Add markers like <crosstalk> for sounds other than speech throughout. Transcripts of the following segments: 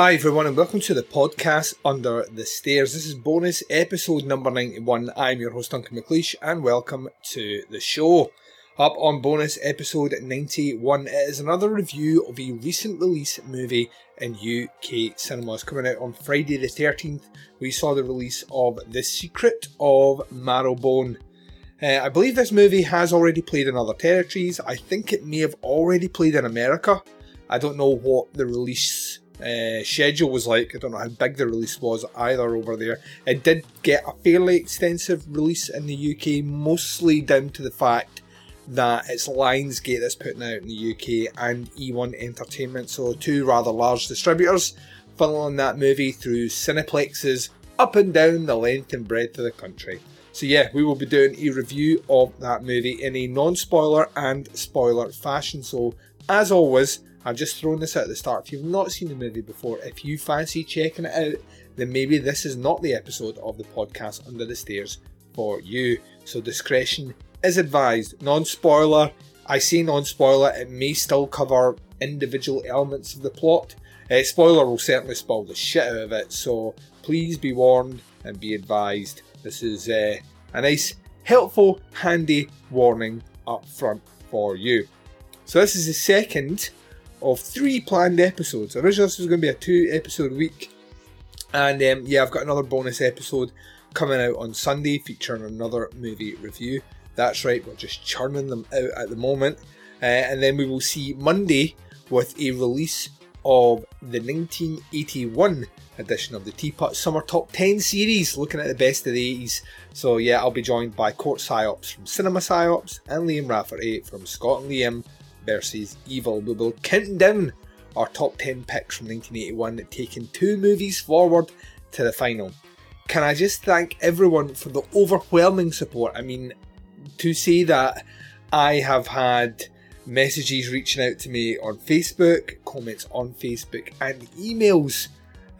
Hi everyone and welcome to the podcast Under the Stairs. This is bonus episode number 91. I'm your host Duncan McLeish and welcome to the show. Up on bonus episode 91 it is another review of a recent release movie in UK cinemas. Coming out on Friday the 13th we saw the release of The Secret of Marrowbone. Uh, I believe this movie has already played in other territories. I think it may have already played in America. I don't know what the release uh, schedule was like. I don't know how big the release was either over there. It did get a fairly extensive release in the UK, mostly down to the fact that it's Lionsgate that's putting out in the UK and E1 Entertainment, so two rather large distributors funneling that movie through cineplexes up and down the length and breadth of the country. So yeah, we will be doing a review of that movie in a non-spoiler and spoiler fashion. So as always, I've just thrown this out at the start. If you've not seen the movie before, if you fancy checking it out, then maybe this is not the episode of the podcast Under the Stairs for you. So discretion is advised. Non spoiler. I say non spoiler, it may still cover individual elements of the plot. Uh, spoiler will certainly spoil the shit out of it, so please be warned and be advised. This is uh, a nice, helpful, handy warning up front for you. So, this is the second of three planned episodes. Originally, this was going to be a two episode week. And um, yeah, I've got another bonus episode coming out on Sunday featuring another movie review. That's right, we're just churning them out at the moment. Uh, and then we will see Monday with a release of the 1981 edition of the Teapot Summer Top 10 series, looking at the best of the 80s. So yeah, I'll be joined by Court Psyops from Cinema Psyops and Liam Rafferty from Scott and Liam versus Evil. We will count down our top 10 picks from 1981, taking two movies forward to the final. Can I just thank everyone for the overwhelming support? I mean, to say that I have had messages reaching out to me on Facebook, comments on Facebook, and emails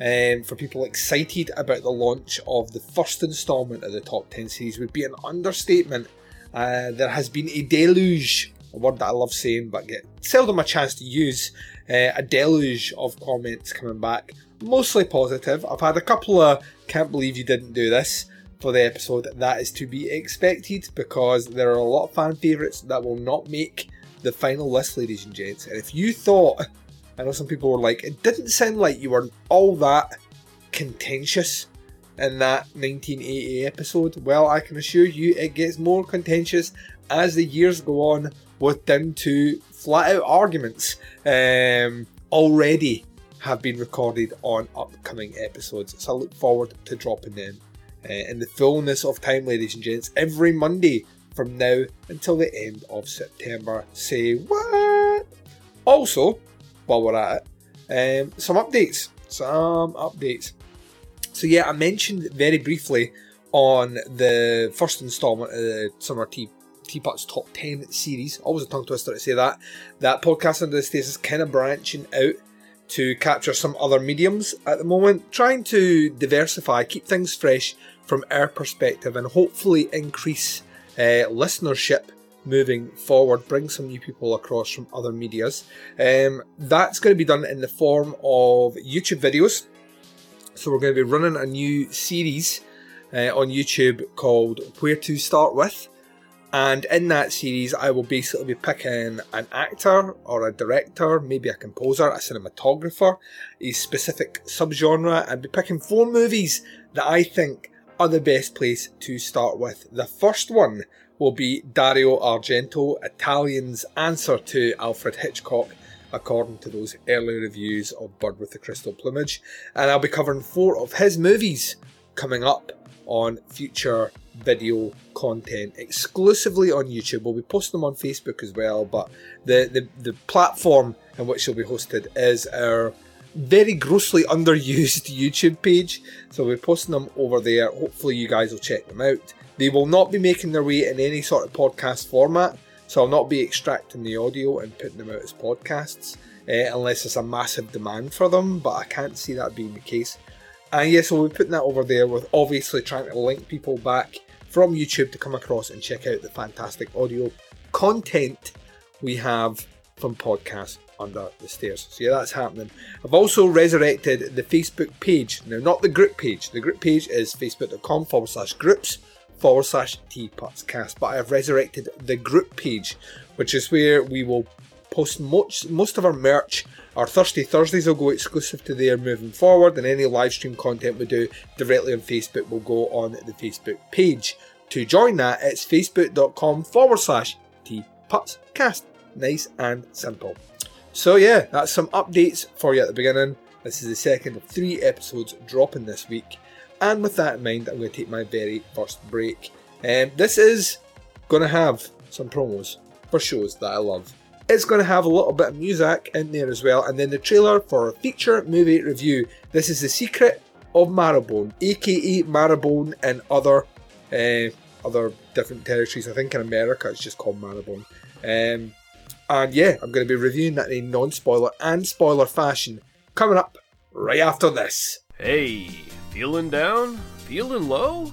um, for people excited about the launch of the first instalment of the Top 10 series would be an understatement. Uh, there has been a deluge a word that I love saying but get seldom a chance to use. Uh, a deluge of comments coming back, mostly positive. I've had a couple of can't believe you didn't do this for the episode. That is to be expected because there are a lot of fan favourites that will not make the final list, ladies and gents. And if you thought, I know some people were like, it didn't sound like you were all that contentious in that 1980 episode. Well, I can assure you it gets more contentious as the years go on with down to flat out arguments um, already have been recorded on upcoming episodes. So I look forward to dropping them uh, in the fullness of time, ladies and gents, every Monday from now until the end of September. Say what? Also, while we're at it, um, some updates. Some updates. So yeah, I mentioned very briefly on the first instalment of the Summer Tea Teapot's Top 10 series. Always a tongue twister to say that. That podcast under the stairs is kind of branching out to capture some other mediums at the moment, trying to diversify, keep things fresh from our perspective, and hopefully increase uh, listenership moving forward, bring some new people across from other medias. Um, that's going to be done in the form of YouTube videos. So we're going to be running a new series uh, on YouTube called Where to Start With. And in that series, I will basically be picking an actor or a director, maybe a composer, a cinematographer, a specific subgenre, and be picking four movies that I think are the best place to start with. The first one will be Dario Argento, Italian's answer to Alfred Hitchcock, according to those early reviews of Bird with the Crystal Plumage. And I'll be covering four of his movies coming up on future video content exclusively on YouTube. We'll be posting them on Facebook as well, but the, the, the platform in which they'll be hosted is our very grossly underused <laughs> YouTube page. So we're posting them over there. Hopefully, you guys will check them out. They will not be making their way in any sort of podcast format, so I'll not be extracting the audio and putting them out as podcasts uh, unless there's a massive demand for them, but I can't see that being the case. And yes, we'll be putting that over there with obviously trying to link people back from YouTube to come across and check out the fantastic audio content we have from podcasts under the stairs. So yeah, that's happening. I've also resurrected the Facebook page. Now, not the group page. The group page is facebook.com forward slash groups forward slash tputscast. But I have resurrected the group page, which is where we will post most, most of our merch. Our Thirsty Thursdays will go exclusive to there moving forward, and any live stream content we do directly on Facebook will go on the Facebook page. To join that, it's facebook.com forward slash tputscast. Nice and simple. So yeah, that's some updates for you at the beginning. This is the second of three episodes dropping this week. And with that in mind, I'm going to take my very first break. Um, this is going to have some promos for shows that I love. It's going to have a little bit of music in there as well, and then the trailer for a feature movie review. This is The Secret of Marrowbone, aka Marrowbone in other uh, other different territories. I think in America it's just called Marrowbone. Um, and yeah, I'm going to be reviewing that in non spoiler and spoiler fashion coming up right after this. Hey, feeling down? Feeling low?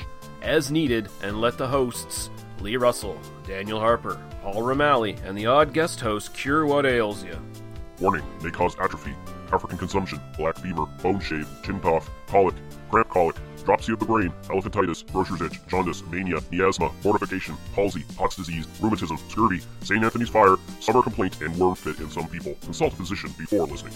As needed, and let the hosts, Lee Russell, Daniel Harper, Paul Romali, and the odd guest host cure what ails you. Warning may cause atrophy, African consumption, black fever, bone shave, chin cough, colic, cramp colic, dropsy of the brain, elephantitis, grocer's itch, jaundice, mania, miasma, mortification, palsy, Pott's disease, rheumatism, scurvy, St. Anthony's fire, summer complaint, and worm fit in some people. Consult a physician before listening.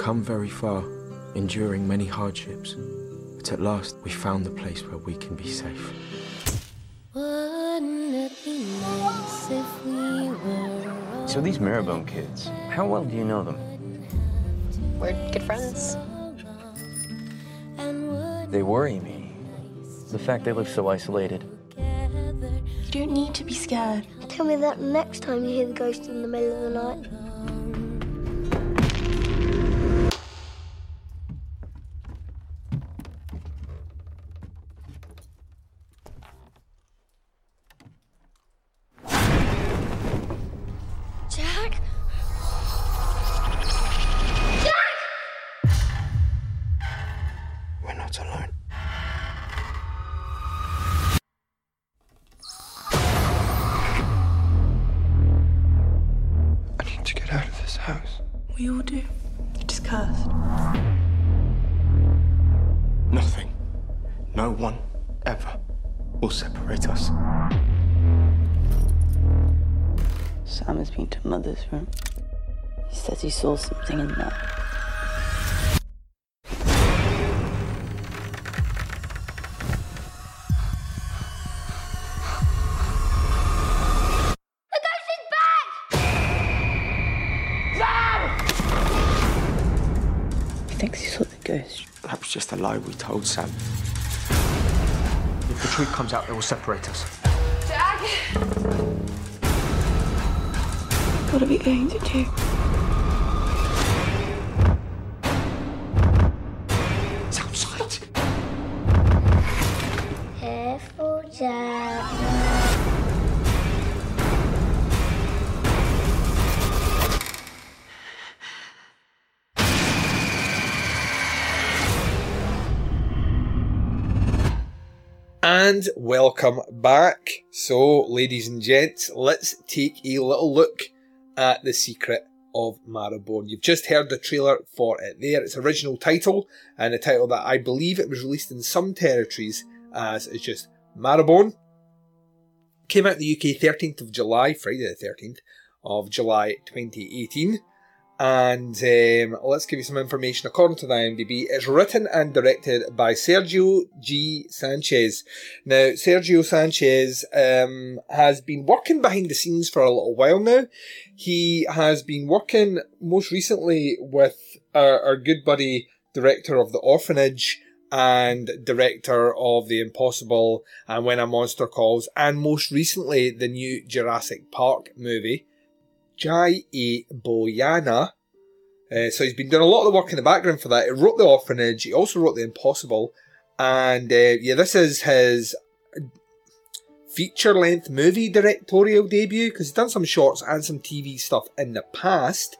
Come very far, enduring many hardships, but at last we found the place where we can be safe. Be nice we So these Marrowbone kids, how well do you know them? We're good friends. They worry me. The fact they live so isolated. You don't need to be scared. Tell me that next time you hear the ghost in the middle of the night. He saw something in there. The ghost is back! He thinks he saw the ghost. That was just a lie we told Sam. If the truth comes out, it will separate us. Jack! What are we going to do? And welcome back. So, ladies and gents, let's take a little look at The Secret of Marrowbone. You've just heard the trailer for it there. Its original title, and a title that I believe it was released in some territories as is just Marrowbone. Came out in the UK 13th of July, Friday the 13th of July 2018. And um, let's give you some information. According to the IMDb, it's written and directed by Sergio G. Sanchez. Now, Sergio Sanchez um, has been working behind the scenes for a little while now. He has been working most recently with our, our good buddy, director of The Orphanage and director of The Impossible and When a Monster Calls, and most recently the new Jurassic Park movie. Jai E. Boyana. Uh, so he's been doing a lot of the work in the background for that. He wrote The Orphanage, he also wrote The Impossible, and uh, yeah, this is his feature length movie directorial debut because he's done some shorts and some TV stuff in the past.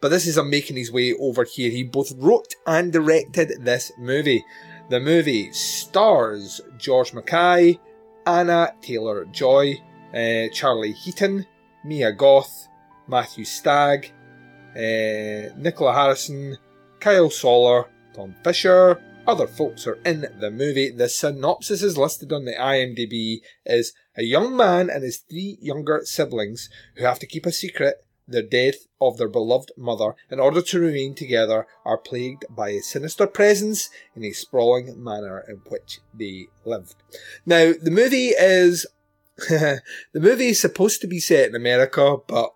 But this is him making his way over here. He both wrote and directed this movie. The movie stars George Mackay, Anya Taylor Joy, uh, Charlie Heaton, Mia Goth, Matthew Stagg, uh, Nicola Harrison, Kyle Soller, Tom Fisher. Other folks are in the movie. The synopsis is listed on the IMDb is a young man and his three younger siblings who have to keep a secret the death of their beloved mother in order to remain together are plagued by a sinister presence in a sprawling manor in which they lived. Now, the movie is <laughs> the movie is supposed to be set in America, but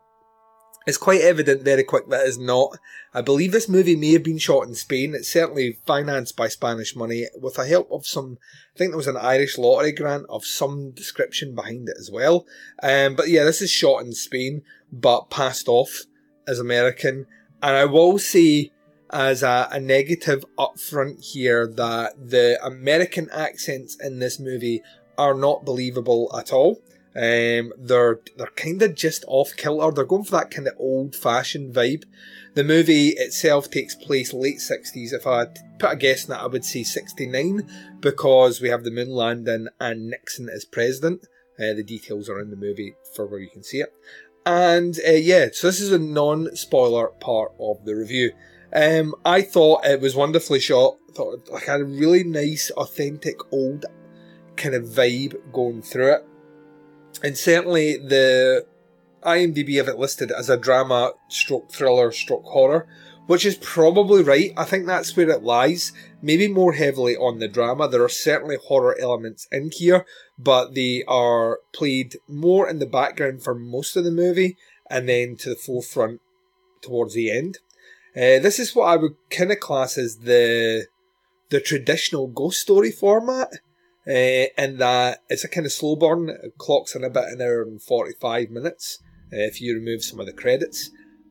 it's quite evident very quick that it's not. I believe this movie may have been shot in Spain. It's certainly financed by Spanish money with the help of some, I think there was an Irish lottery grant of some description behind it as well. Um, but yeah, this is shot in Spain, but passed off as American. And I will say, as a, a negative up front here, that the American accents in this movie are not believable at all. Um, they're they're kind of just off kilter. They're going for that kind of old fashioned vibe. The movie itself takes place late sixties. If I put a guess on that, I would say sixty nine because we have the moon landing and Nixon as president. Uh, the details are in the movie for where you can see it. And uh, yeah, so this is a non spoiler part of the review. Um, I thought it was wonderfully shot. I thought like had a really nice, authentic, old kind of vibe going through it and certainly the IMDb have it listed as a drama, stroke thriller, stroke horror, which is probably right. I think that's where it lies. Maybe more heavily on the drama. There are certainly horror elements in here, but they are played more in the background for most of the movie and then to the forefront towards the end. Uh, this is what I would kind of class as the the traditional ghost story format, uh, in that it's a kind of slow burn. It clocks in about an hour and forty five minutes uh, if you remove some of the credits,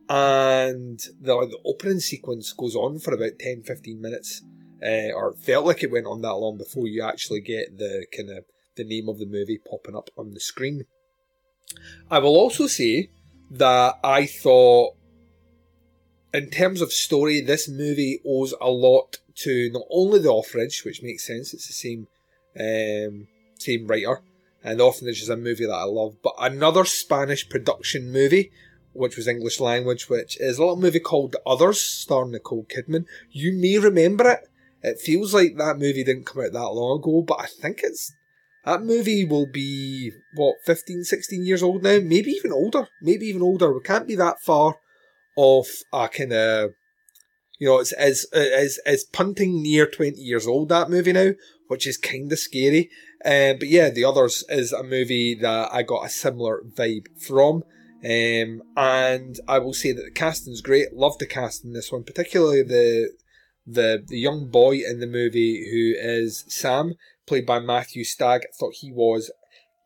and the, the opening sequence goes on for about 10-15 minutes, uh, or felt like it went on that long before you actually get the kind of the name of the movie popping up on the screen. I will also say that I thought in terms of story, this movie owes a lot to not only the Orphanage, which makes sense, it's the same um, same writer, and the Orphanage is a movie that I love, but another Spanish production movie, which was English language, which is a little movie called The Others, starring Nicole Kidman. You may remember it. It feels like that movie didn't come out that long ago, but I think it's that movie will be what 15 16 years old now? Maybe even older. Maybe even older. We can't be that far off a kind of you know it's as as as punting near 20 years old that movie now which is kind of scary um, but yeah the others is a movie that i got a similar vibe from um, and i will say that the casting's great love the cast in this one particularly the the the young boy in the movie who is sam played by Matthew Stagg. I thought he was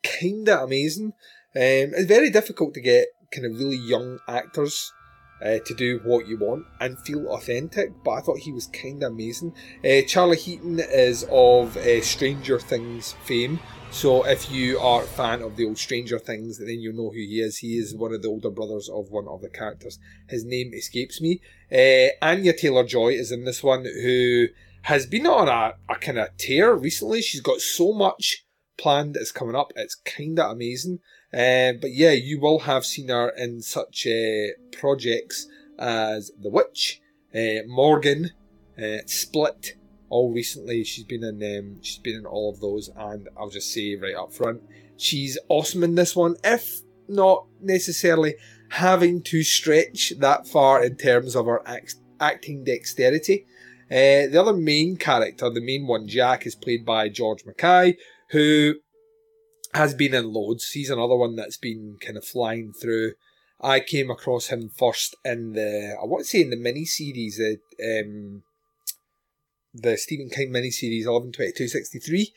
kind of amazing. Um, it's very difficult to get kind of really young actors uh, to do what you want and feel authentic, but I thought he was kind of amazing. Uh, Charlie Heaton is of uh, Stranger Things fame, so if you are a fan of the old Stranger Things, then you know who he is. He is one of the older brothers of one of the characters. His name escapes me. Uh, Anya Taylor Joy is in this one, who has been on a, a kind of tear recently. She's got so much planned that's coming up. It's kind of amazing. Uh, but yeah, you will have seen her in such uh, projects as The Witch, uh, Morgan, uh, Split. All recently, she's been in um, she's been in all of those, and I'll just say right up front, she's awesome in this one. If not necessarily having to stretch that far in terms of her act- acting dexterity. Uh, the other main character, the main one, Jack, is played by George Mackay, who has been in loads. He's another one that's been kind of flying through. I came across him first in the, I want to say in the mini series, the, um, the Stephen King mini series 11.22.63,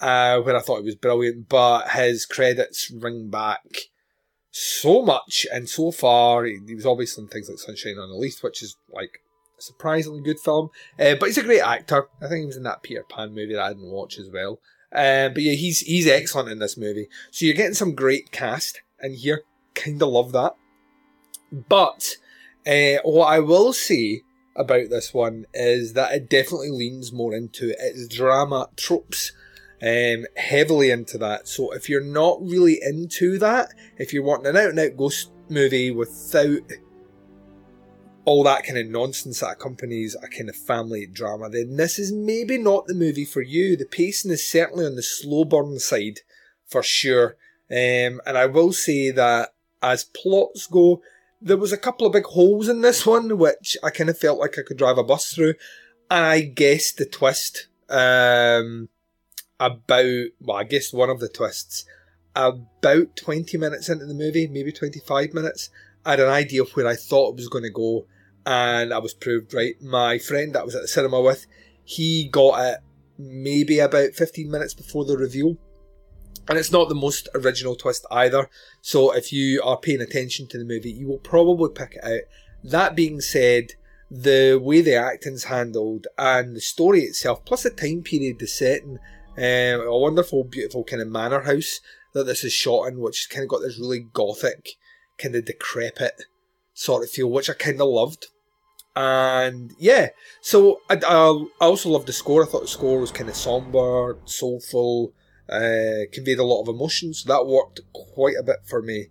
uh, where I thought it was brilliant, but his credits ring back so much and so far. He, he was obviously in things like Sunshine on the Leith, which is like a surprisingly good film. Uh, but he's a great actor. I think he was in that Peter Pan movie that I didn't watch as well. Um, but yeah, he's he's excellent in this movie. So you're getting some great cast in here. Kind of love that. But uh, what I will say about this one is that it definitely leans more into its drama tropes. Um, heavily into that. So if you're not really into that, if you're wanting an out and out ghost movie without all that kind of nonsense that accompanies a kind of family drama, then this is maybe not the movie for you. The pacing is certainly on the slow burn side for sure. Um, and I will say that as plots go, there was a couple of big holes in this one, which I kind of felt like I could drive a bus through. And I guessed the twist um, about, well, I guess one of the twists about 20 minutes into the movie, maybe 25 minutes. I had an idea of where I thought it was going to go and I was proved right. My friend that I was at the cinema with, he got it maybe about 15 minutes before the reveal. And it's not the most original twist either. So if you are paying attention to the movie, you will probably pick it out. That being said, the way the acting's handled and the story itself, plus the time period, the setting, um, a wonderful, beautiful kind of manor house that this is shot in, which kind of got this really gothic, kind of decrepit sort of feel, which I kind of loved and yeah, so I, I, also loved the score. I thought the score was kind of somber, soulful, uh, conveyed a lot of emotion, so that worked quite a bit for me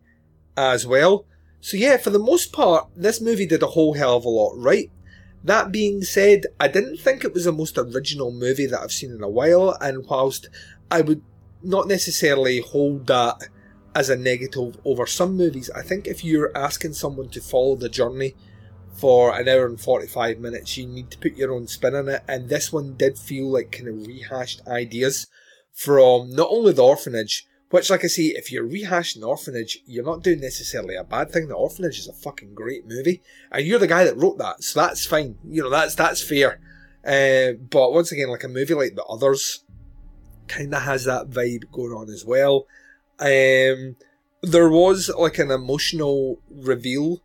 as well. So yeah, for the most part, this movie did a whole hell of a lot right. That being said, I didn't think it was the most original movie that I've seen in a while, and whilst I would not necessarily hold that as a negative over some movies, I think if you're asking someone to follow the journey for an hour and 45 minutes. You need to put your own spin on it. And this one did feel like kind of rehashed ideas from not only The Orphanage, which, like I say, if you're rehashing The Orphanage, you're not doing necessarily a bad thing. The Orphanage is a fucking great movie. And you're the guy that wrote that, so that's fine. You know, that's, that's fair. Uh, but once again, like a movie like The Others kind of has that vibe going on as well. Um, there was like an emotional reveal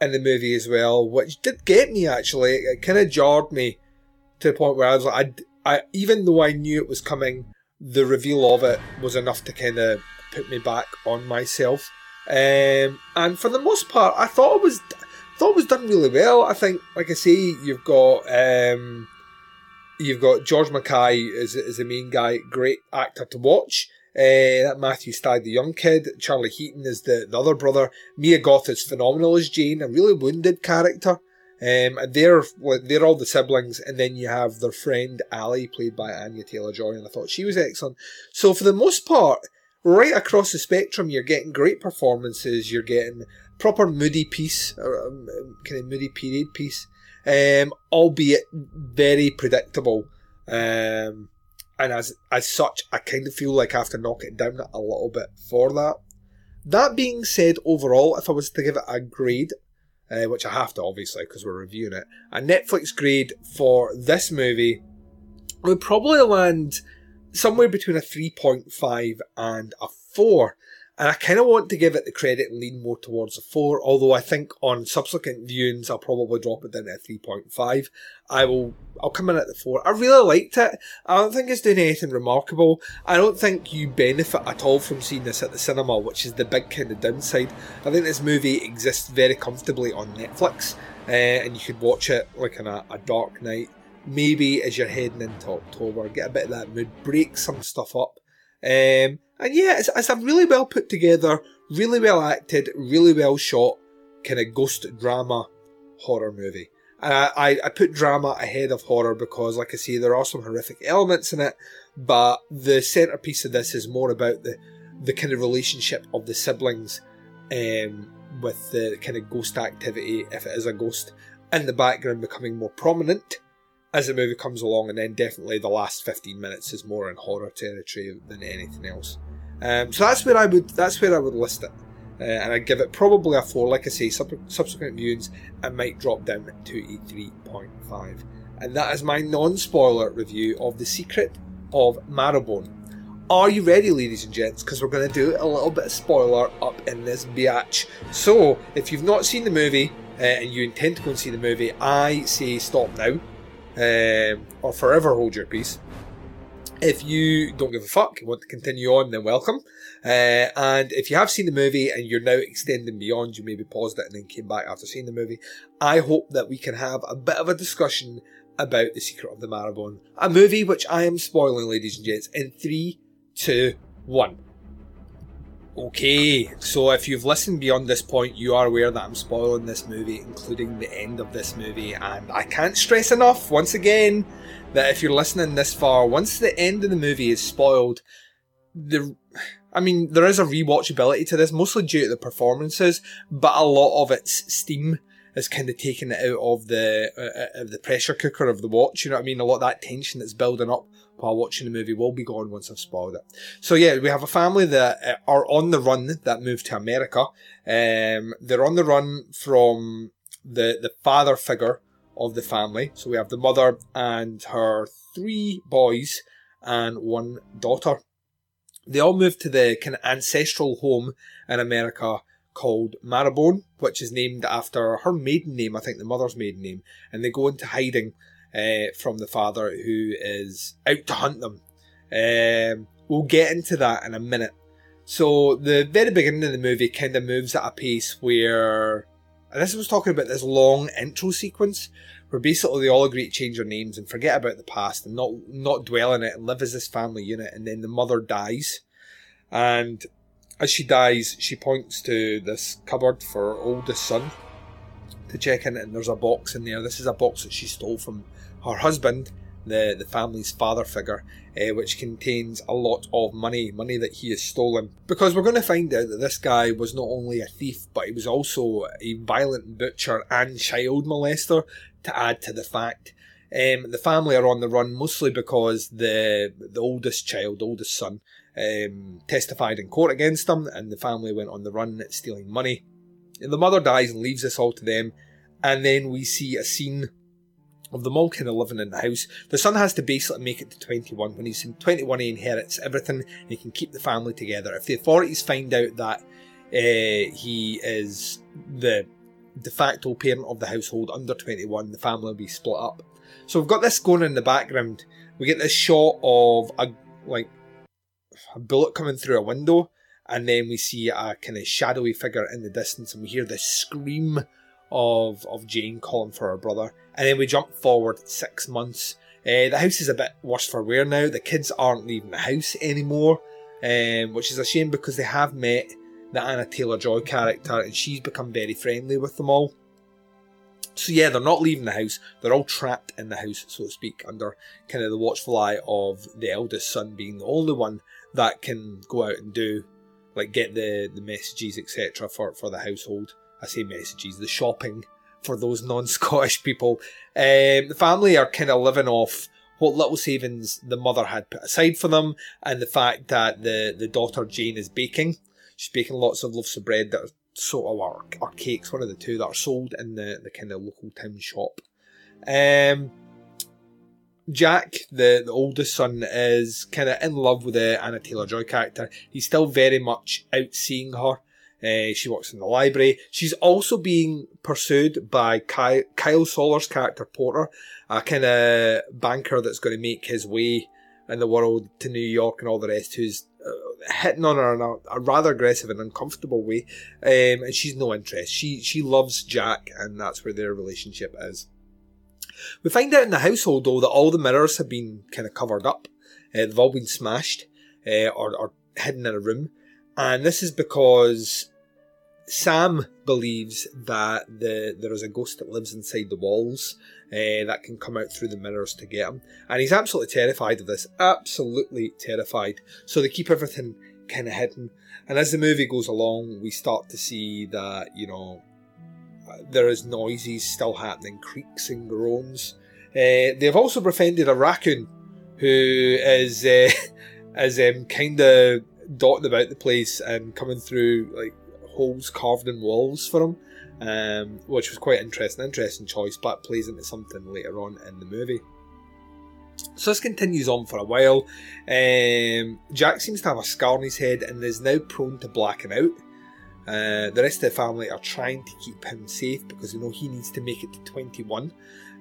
in the movie as well, which did get me actually. It kind of jarred me to the point where I was like, I, I, even though I knew it was coming, the reveal of it was enough to kind of put me back on myself. Um, and for the most part, I thought it was thought it was done really well. I think, like I say, you've got um, you've got George Mackay as, as the main guy, great actor to watch. Uh, that Matthew Stagg, the young kid, Charlie Heaton is the, the other brother. Mia Goth is phenomenal as Jane, a really wounded character. Um, and they're they're all the siblings, and then you have their friend Ali, played by Anya Taylor Joy, and I thought she was excellent. So for the most part, right across the spectrum, you're getting great performances. You're getting proper moody piece, or um, kind of moody period piece, um, albeit very predictable. Um, and as as such, I kind of feel like I have to knock it down a little bit for that. That being said, overall, if I was to give it a grade, uh, which I have to obviously because we're reviewing it, a Netflix grade for this movie would probably land somewhere between a 3.5 and a 4. And I kind of want to give it the credit and lean more towards a 4, although I think on subsequent viewings I'll probably drop it down to a 3.5. I will, I'll come in at the 4. I really liked it. I don't think it's doing anything remarkable. I don't think you benefit at all from seeing this at the cinema, which is the big kind of downside. I think this movie exists very comfortably on Netflix, uh, and you could watch it like on a, a dark night. Maybe as you're heading into October, get a bit of that mood, break some stuff up. Um, and yeah, it's, it's a really well put together, really well acted, really well shot, kind of ghost drama horror movie. And I, I, I put drama ahead of horror because, like I say, there are some horrific elements in it, but the centerpiece of this is more about the, the kind of relationship of the siblings um, with the kind of ghost activity, if it is a ghost, in the background becoming more prominent as the movie comes along, and then definitely the last 15 minutes is more in horror territory than anything else. Um, so that's where I would that's where I would list it, uh, and I'd give it probably a four. Like I say, sub- subsequent viewings it might drop down to a three point five, and that is my non-spoiler review of the Secret of Marrowbone. Are you ready, ladies and gents? Because we're going to do a little bit of spoiler up in this biatch. So, if you've not seen the movie uh, and you intend to go and see the movie, I say stop now, um, or forever hold your peace. If you don't give a fuck and want to continue on, then welcome. Uh, and if you have seen the movie and you're now extending beyond, you maybe paused it and then came back after seeing the movie. I hope that we can have a bit of a discussion about The Secret of the Marrowbone. A movie which I am spoiling, ladies and gents, in three, two, one. Okay, so if you've listened beyond this point, you are aware that I'm spoiling this movie, including the end of this movie, and I can't stress enough, once again, that if you're listening this far, once the end of the movie is spoiled, the I mean, there is a rewatchability to this, mostly due to the performances, but a lot of its steam is kind of taken out of the uh, of the pressure cooker of the watch. You know what I mean? A lot of that tension that's building up while watching the movie will be gone once I've spoiled it. So yeah, we have a family that uh, are on the run that moved to America. Um, they're on the run from the the father figure of the family. So we have the mother and her three boys and one daughter. They all moved to the kind of ancestral home in America called Marrowbone, which is named after her maiden name, I think the mother's maiden name, and they go into hiding uh, from the father who is out to hunt them. Um, we'll get into that in a minute. So the very beginning of the movie kind of moves at a pace where, and this was talking about this long intro sequence where basically they all agree to change their names and forget about the past and not not dwell in it and live as this family unit. And then the mother dies, and as she dies, she points to this cupboard for her oldest son to check in, and there's a box in there. This is a box that she stole from her husband the, the family's father figure, uh, which contains a lot of money, money that he has stolen. Because we're going to find out that this guy was not only a thief, but he was also a violent butcher and child molester, to add to the fact. Um, the family are on the run mostly because the the oldest child, oldest son, um, testified in court against them, and the family went on the run stealing money. And the mother dies and leaves this all to them, and then we see a scene of the of living in the house. The son has to basically make it to 21. When he's in 21, he inherits everything and he can keep the family together. If the authorities find out that uh, he is the de facto parent of the household under 21, the family will be split up. So we've got this going in the background. We get this shot of a like a bullet coming through a window, and then we see a kind of shadowy figure in the distance, and we hear this scream of of Jane calling for her brother, and then we jump forward six months. Uh, the house is a bit worse for wear now. The kids aren't leaving the house anymore, um, which is a shame because they have met the Anya Taylor Joy character, and she's become very friendly with them all. So yeah, they're not leaving the house. They're all trapped in the house, so to speak, under kind of the watchful eye of the eldest son being the only one that can go out and do, like, get the the messages etc. for for the household. I say messages, the shopping for those non-Scottish people. Um, the family are kind of living off what little savings the mother had put aside for them, and the fact that the the daughter Jane is baking. She's baking lots of loaves of bread that are sort of or, or cakes, one of the two that are sold in the, the kind of local town shop. Um, Jack, the, the oldest son, is kind of in love with the Anya Taylor Joy character. He's still very much out seeing her. Uh, she works in the library. She's also being pursued by Kyle, Kyle character Porter, a kind of banker that's going to make his way in the world to New York and all the rest, who's uh, hitting on her in a, a, rather aggressive and uncomfortable way. Um, and she's no interest. She she loves Jack, and that's where their relationship is. We find out in the household though that all the mirrors have been kind of covered up. Uh, they've all been smashed uh, or, or hidden in a room, and this is because Sam believes that the there is a ghost that lives inside the walls uh, that can come out through the mirrors to get him, and he's absolutely terrified of this. Absolutely terrified. So they keep everything kind of hidden. And as the movie goes along, we start to see that you know there is noises still happening, creaks and groans. Uh, they've also befriended a raccoon who is uh, <laughs> is um, kind of dotting about the place and coming through like holes carved in walls for him, um, which was quite interesting. Interesting choice, but plays into something later on in the movie. So this continues on for a while. Um, Jack seems to have a scar on his head and is now prone to blacking out. Uh, the rest of the family are trying to keep him safe because they know he needs to make it to 21.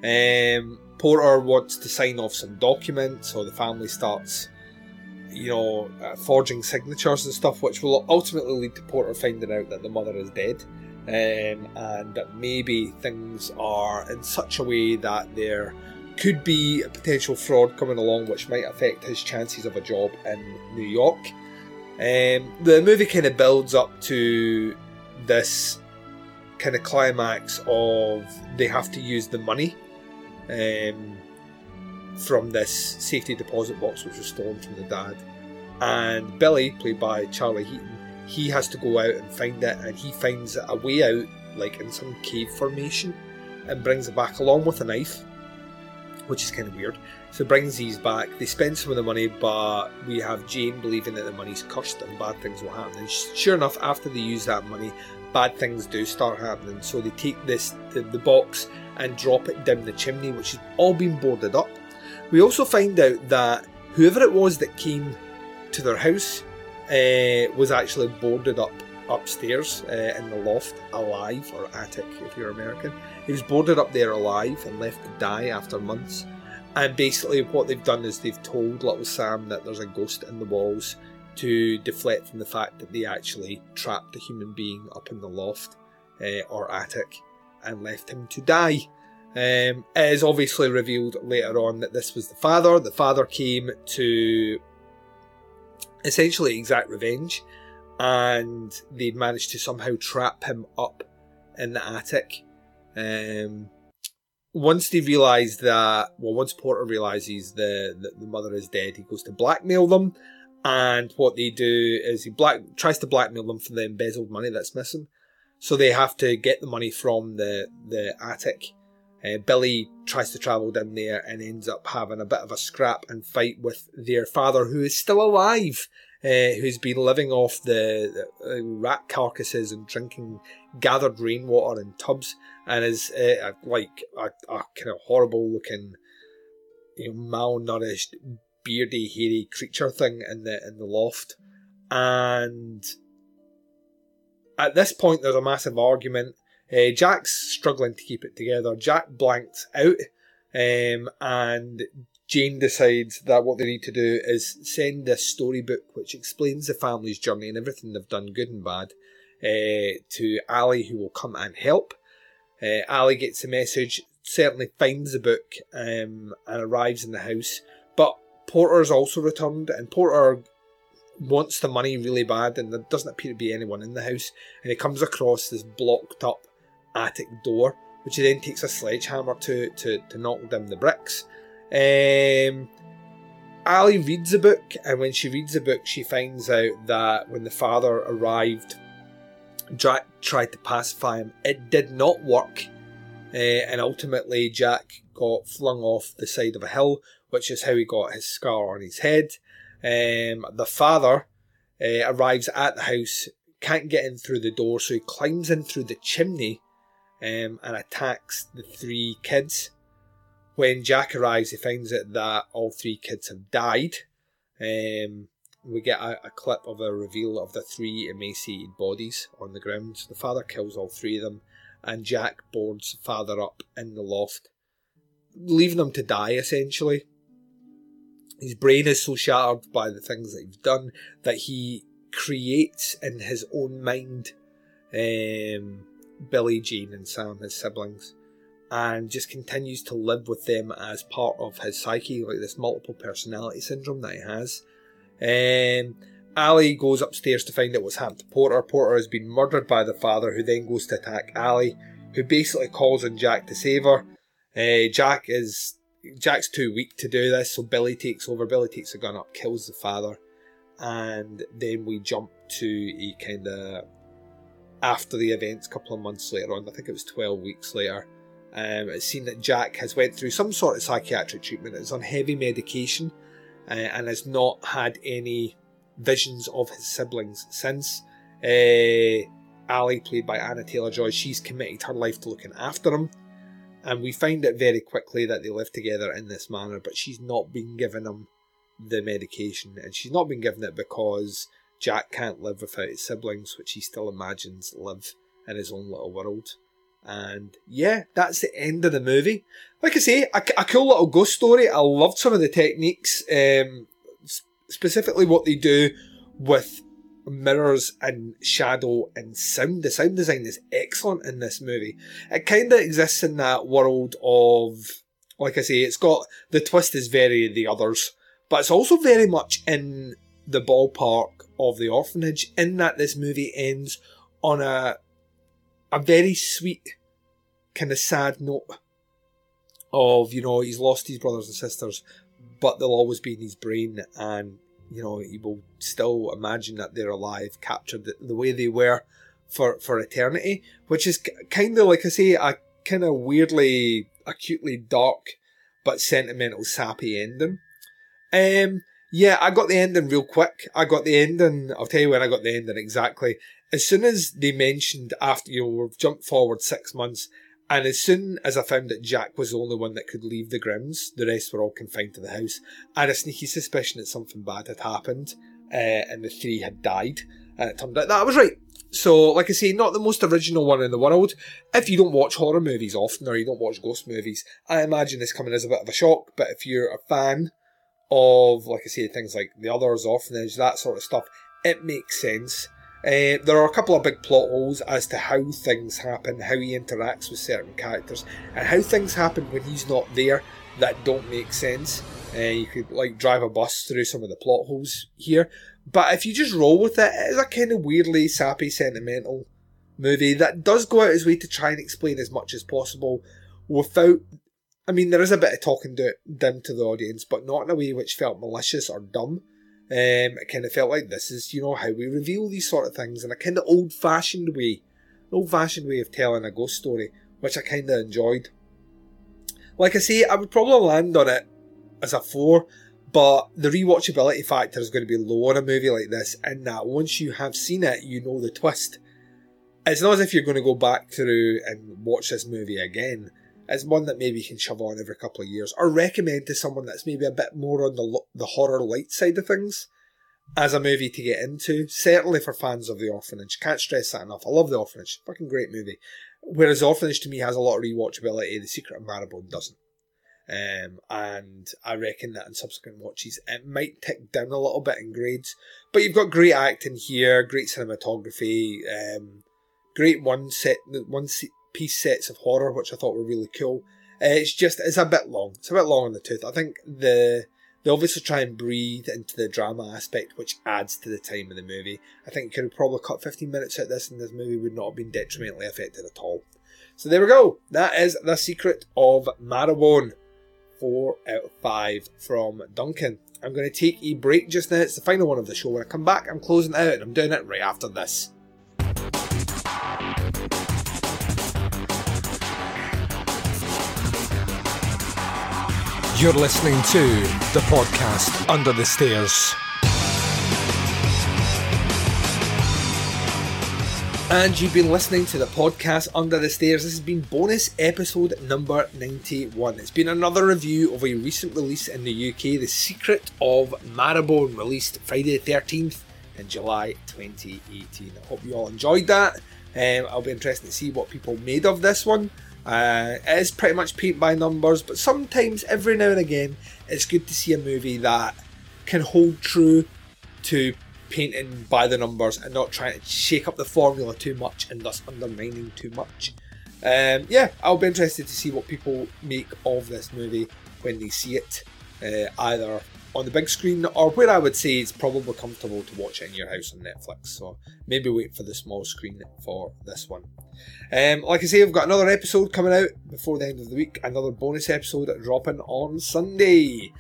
Um, Porter wants to sign off some documents, so the family starts you know, uh, forging signatures and stuff, which will ultimately lead to Porter finding out that the mother is dead, um, and that maybe things are in such a way that there could be a potential fraud coming along, which might affect his chances of a job in New York. Um, the movie kind of builds up to this kind of climax of they have to use the money. Um, from this safety deposit box which was stolen from the dad. And Billy, played by Charlie Heaton, he has to go out and find it, and he finds a way out, like in some cave formation, and brings it back along with a knife, which is kind of weird. So brings these back. They spend some of the money, but we have Jane believing that the money's cursed and bad things will happen. And sure enough, after they use that money, bad things do start happening. So they take this the, the box and drop it down the chimney, which has all been boarded up. We also find out that whoever it was that came to their house uh, was actually boarded up upstairs uh, in the loft alive, or attic if you're American. He was boarded up there alive and left to die after months. And basically, what they've done is they've told little Sam that there's a ghost in the walls to deflect from the fact that they actually trapped a human being up in the loft uh, or attic and left him to die. Um, it is obviously revealed later on that this was the father. The father came to essentially exact revenge, and they'd managed to somehow trap him up in the attic. Um, once they realise that, well, once Porter realises the, the the mother is dead, he goes to blackmail them, and what they do is he black tries to blackmail them for the embezzled money that's missing. So they have to get the money from the the attic. Uh, Billy tries to travel down there and ends up having a bit of a scrap and fight with their father, who is still alive, uh, who's been living off the, the uh, rat carcasses and drinking gathered rainwater in tubs, and is uh, like a, a kind of horrible looking, you know, malnourished, beardy, hairy creature thing in the in the loft, and at this point, there's a massive argument. Uh, Jack's struggling to keep it together. Jack blanks out, um, and Jane decides that what they need to do is send this storybook which explains the family's journey and everything they've done, good and bad, uh, to Ali, who will come and help. Uh, Ali gets the message, certainly finds the book, um, and arrives in the house. But Porter's also returned, and Porter wants the money really bad, and there doesn't appear to be anyone in the house. And he comes across this blocked up attic door, which he then takes a sledgehammer to to, to knock down the bricks. Um, Ali reads the book, and when she reads the book, she finds out that when the father arrived, Jack tried to pacify him. It did not work, uh, and ultimately Jack got flung off the side of a hill, which is how he got his scar on his head. Um, the father uh, arrives at the house, can't get in through the door, so he climbs in through the chimney um, and attacks the three kids. When Jack arrives, he finds out that all three kids have died. Um, we get a, a, clip of a reveal of the three emaciated bodies on the ground. The father kills all three of them, and Jack boards father up in the loft, leaving them to die essentially his brain is so shattered by the things that he's done that he creates in his own mind um, Billy, Jean, and Sam, his siblings, and just continues to live with them as part of his psyche, like this multiple personality syndrome that he has. Um, Ali goes upstairs to find out what's happened to Porter. Porter has been murdered by the father, who then goes to attack Ali, who basically calls on Jack to save her. Uh, Jack is Jack's too weak to do this, so Billy takes over. Billy takes a gun up, kills the father, and then we jump to a kind of after the events, a couple of months later on. I think it was twelve weeks later. Um, it's seen that Jack has went through some sort of psychiatric treatment. Is on heavy medication, uh, and has not had any visions of his siblings since. Uh, Ali, played by Anya Taylor Joy, she's committed her life to looking after him and we find it very quickly that they live together in this manner, but she's not been given him the medication, and she's not been given it because Jack can't live without his siblings, which he still imagines live in his own little world. And yeah, that's the end of the movie. Like I say, a, a cool little ghost story. I loved some of the techniques, um, specifically what they do with mirrors and shadow and sound. The sound design is excellent in this movie. It kind of exists in that world of, like I say, it's got the twist is very the others, but it's also very much in the ballpark of the orphanage. In that this movie ends on a a very sweet, kind of sad note of you know he's lost his brothers and sisters, but they'll always be in his brain and you know, he will still imagine that they're alive, captured the, the way they were for, for eternity, which is kind of, like I say, a kind of weirdly, acutely dark, but sentimental, sappy ending. Um, yeah, I got the ending real quick. I got the ending, I'll tell you when I got the ending exactly. As soon as they mentioned after, you know, jumped forward six months, and as soon as I found that Jack was the only one that could leave the grounds, the rest were all confined to the house. I had a sneaky suspicion that something bad had happened, uh, and the three had died. And it turned out that I was right. So, like I say, not the most original one in the world. If you don't watch horror movies often, or you don't watch ghost movies, I imagine this coming as a bit of a shock. But if you're a fan of, like I say, things like The Others, Orphanage, that sort of stuff, it makes sense. Uh, there are a couple of big plot holes as to how things happen, how he interacts with certain characters, and how things happen when he's not there that don't make sense. Uh, you could like drive a bus through some of the plot holes here, but if you just roll with it, it is a kind of weirdly sappy, sentimental movie that does go out his way to try and explain as much as possible without I mean, there is a bit of talking down to the audience, but not in a way which felt malicious or dumb. Um, it kind of felt like this is, you know, how we reveal these sort of things in a kind of old fashioned way. An old fashioned way of telling a ghost story, which I kind of enjoyed. Like I say, I would probably land on it as a 4, but the rewatchability factor is going to be low on a movie like this, in that once you have seen it, you know the twist. It's not as if you're going to go back through and watch this movie again. It's one that maybe you can shove on every couple of years, or recommend to someone that's maybe a bit more on the the horror light side of things as a movie to get into. Certainly for fans of The Orphanage. Can't stress that enough. I love The Orphanage. Fucking great movie. Whereas Orphanage to me has a lot of rewatchability, The Secret of Marrowbone doesn't. Um, and I reckon that in subsequent watches it might tick down a little bit in grades. But you've got great acting here, great cinematography, um, great one set, one piece sets of horror, which I thought were really cool. Uh, it's just it's a bit long. It's a bit long in the tooth. I think the they obviously try and breathe into the drama aspect, which adds to the time of the movie. I think you could have probably cut 15 minutes out of this, and this movie would not have been detrimentally affected at all. So there we go. That is the secret of Marrowbone. 4 out of 5 from Duncan. I'm going to take a break just now. It's the final one of the show. When I come back, I'm closing out and I'm doing it right after this. You're listening to the podcast Under the Stairs. And you've been listening to the podcast Under the Stairs. This has been bonus episode number 91. It's been another review of a recent release in the UK, The Secret of Marrowbone, released Friday the 13th in July 2018. I hope you all enjoyed that. Um, I'll be interested to see what people made of this one. Uh, it is pretty much paint by numbers, but sometimes, every now and again, it's good to see a movie that can hold true to painting by the numbers and not trying to shake up the formula too much and thus undermining too much. Um, yeah, I'll be interested to see what people make of this movie when they see it, uh, either on the big screen or where I would say it's probably comfortable to watch it in your house on Netflix. So maybe wait for the small screen for this one. Um, like I say, I've got another episode coming out before the end of the week, another bonus episode dropping on Sunday.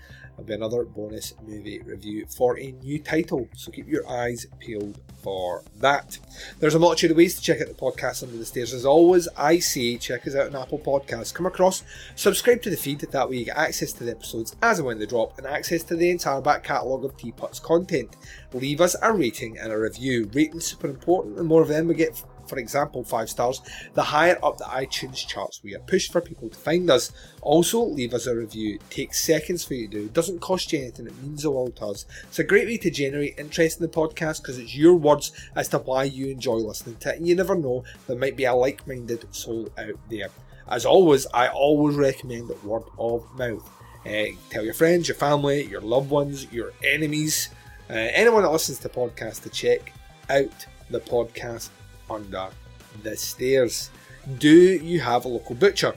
Be another bonus movie review for a new title, so keep your eyes peeled for that. There's a multitude of ways to check out the podcast under the stairs. As always, I say check us out on Apple Podcasts. Come across, subscribe to the feed, that way you get access to the episodes as and when they drop, and access to the entire back catalogue of Teapot's content. Leave us a rating and a review. Rating's super important, the more of them we get for example, five stars, the higher up the iTunes charts we are pushed for people to find us. Also, leave us a review. It takes seconds for you to do. It doesn't cost you anything. It means the world to us. It's a great way to generate interest in the podcast because it's your words as to why you enjoy listening to it. And you never know, there might be a like-minded soul out there. As always, I always recommend word of mouth. Uh, tell your friends, your family, your loved ones, your enemies, uh, anyone that listens to the podcast to check out the podcast under the stairs. Do you have a local butcher?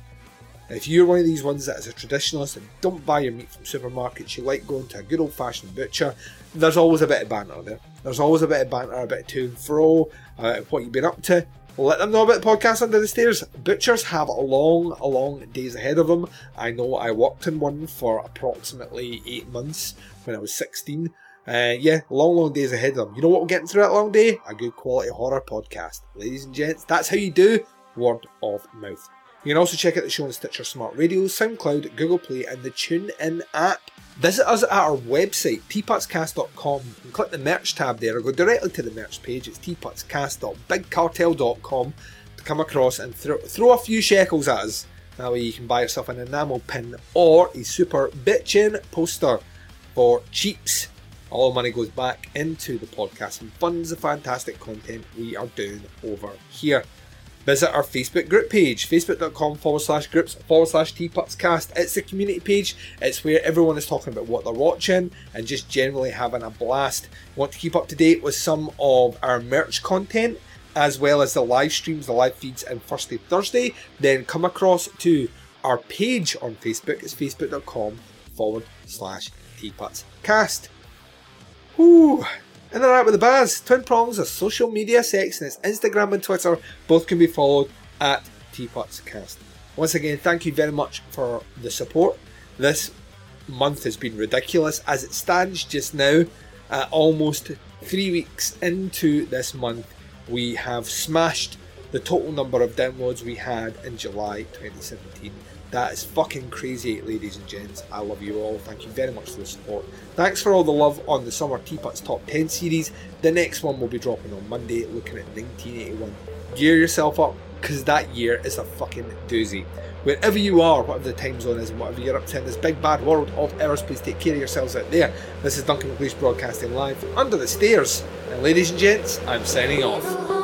If you're one of these ones that is a traditionalist and don't buy your meat from supermarkets, you like going to a good old fashioned butcher, there's always a bit of banter there. There's always a bit of banter, a bit of to and fro, uh, what you've been up to. Let them know about the podcast under the stairs. Butchers have a long, long days ahead of them. I know I worked in one for approximately eight months when I was 16. Uh, yeah, long, long days ahead of them. You know what will get through that long day? A good quality horror podcast. Ladies and gents, that's how you do word of mouth. You can also check out the show on Stitcher Smart Radio, SoundCloud, Google Play, and the TuneIn app. Visit us at our website, teapotscast.com, and click the merch tab there, or go directly to the merch page. It's teapotscast.bigcartel.com to come across and throw, throw a few shekels at us. That way you can buy yourself an enamel pin or a super bitchin' poster for cheaps all money goes back into the podcast and funds the fantastic content we are doing over here. Visit our Facebook group page, facebook.com forward slash groups forward slash teapotscast. It's the community page. It's where everyone is talking about what they're watching and just generally having a blast. Want to keep up to date with some of our merch content as well as the live streams, the live feeds, and First Day Thursday, then come across to our page on Facebook. It's facebook.com forward slash teapotscast. And they're out with the baz. Twin Prongs are social media it's Instagram and Twitter. Both can be followed at Teapotscast. Once again, thank you very much for the support. This month has been ridiculous as it stands just now. Uh, almost three weeks into this month, we have smashed the total number of downloads we had in July 2017. That is fucking crazy, ladies and gents. I love you all. Thank you very much for the support. Thanks for all the love on the Summer Teapots Top 10 series. The next one will be dropping on Monday, looking at 1981. Gear yourself up, because that year is a fucking doozy. Wherever you are, whatever the time zone is, and whatever you're up to in this big bad world of ours, please take care of yourselves out there. This is Duncan McLeish broadcasting live under the stairs. And ladies and gents, I'm signing off.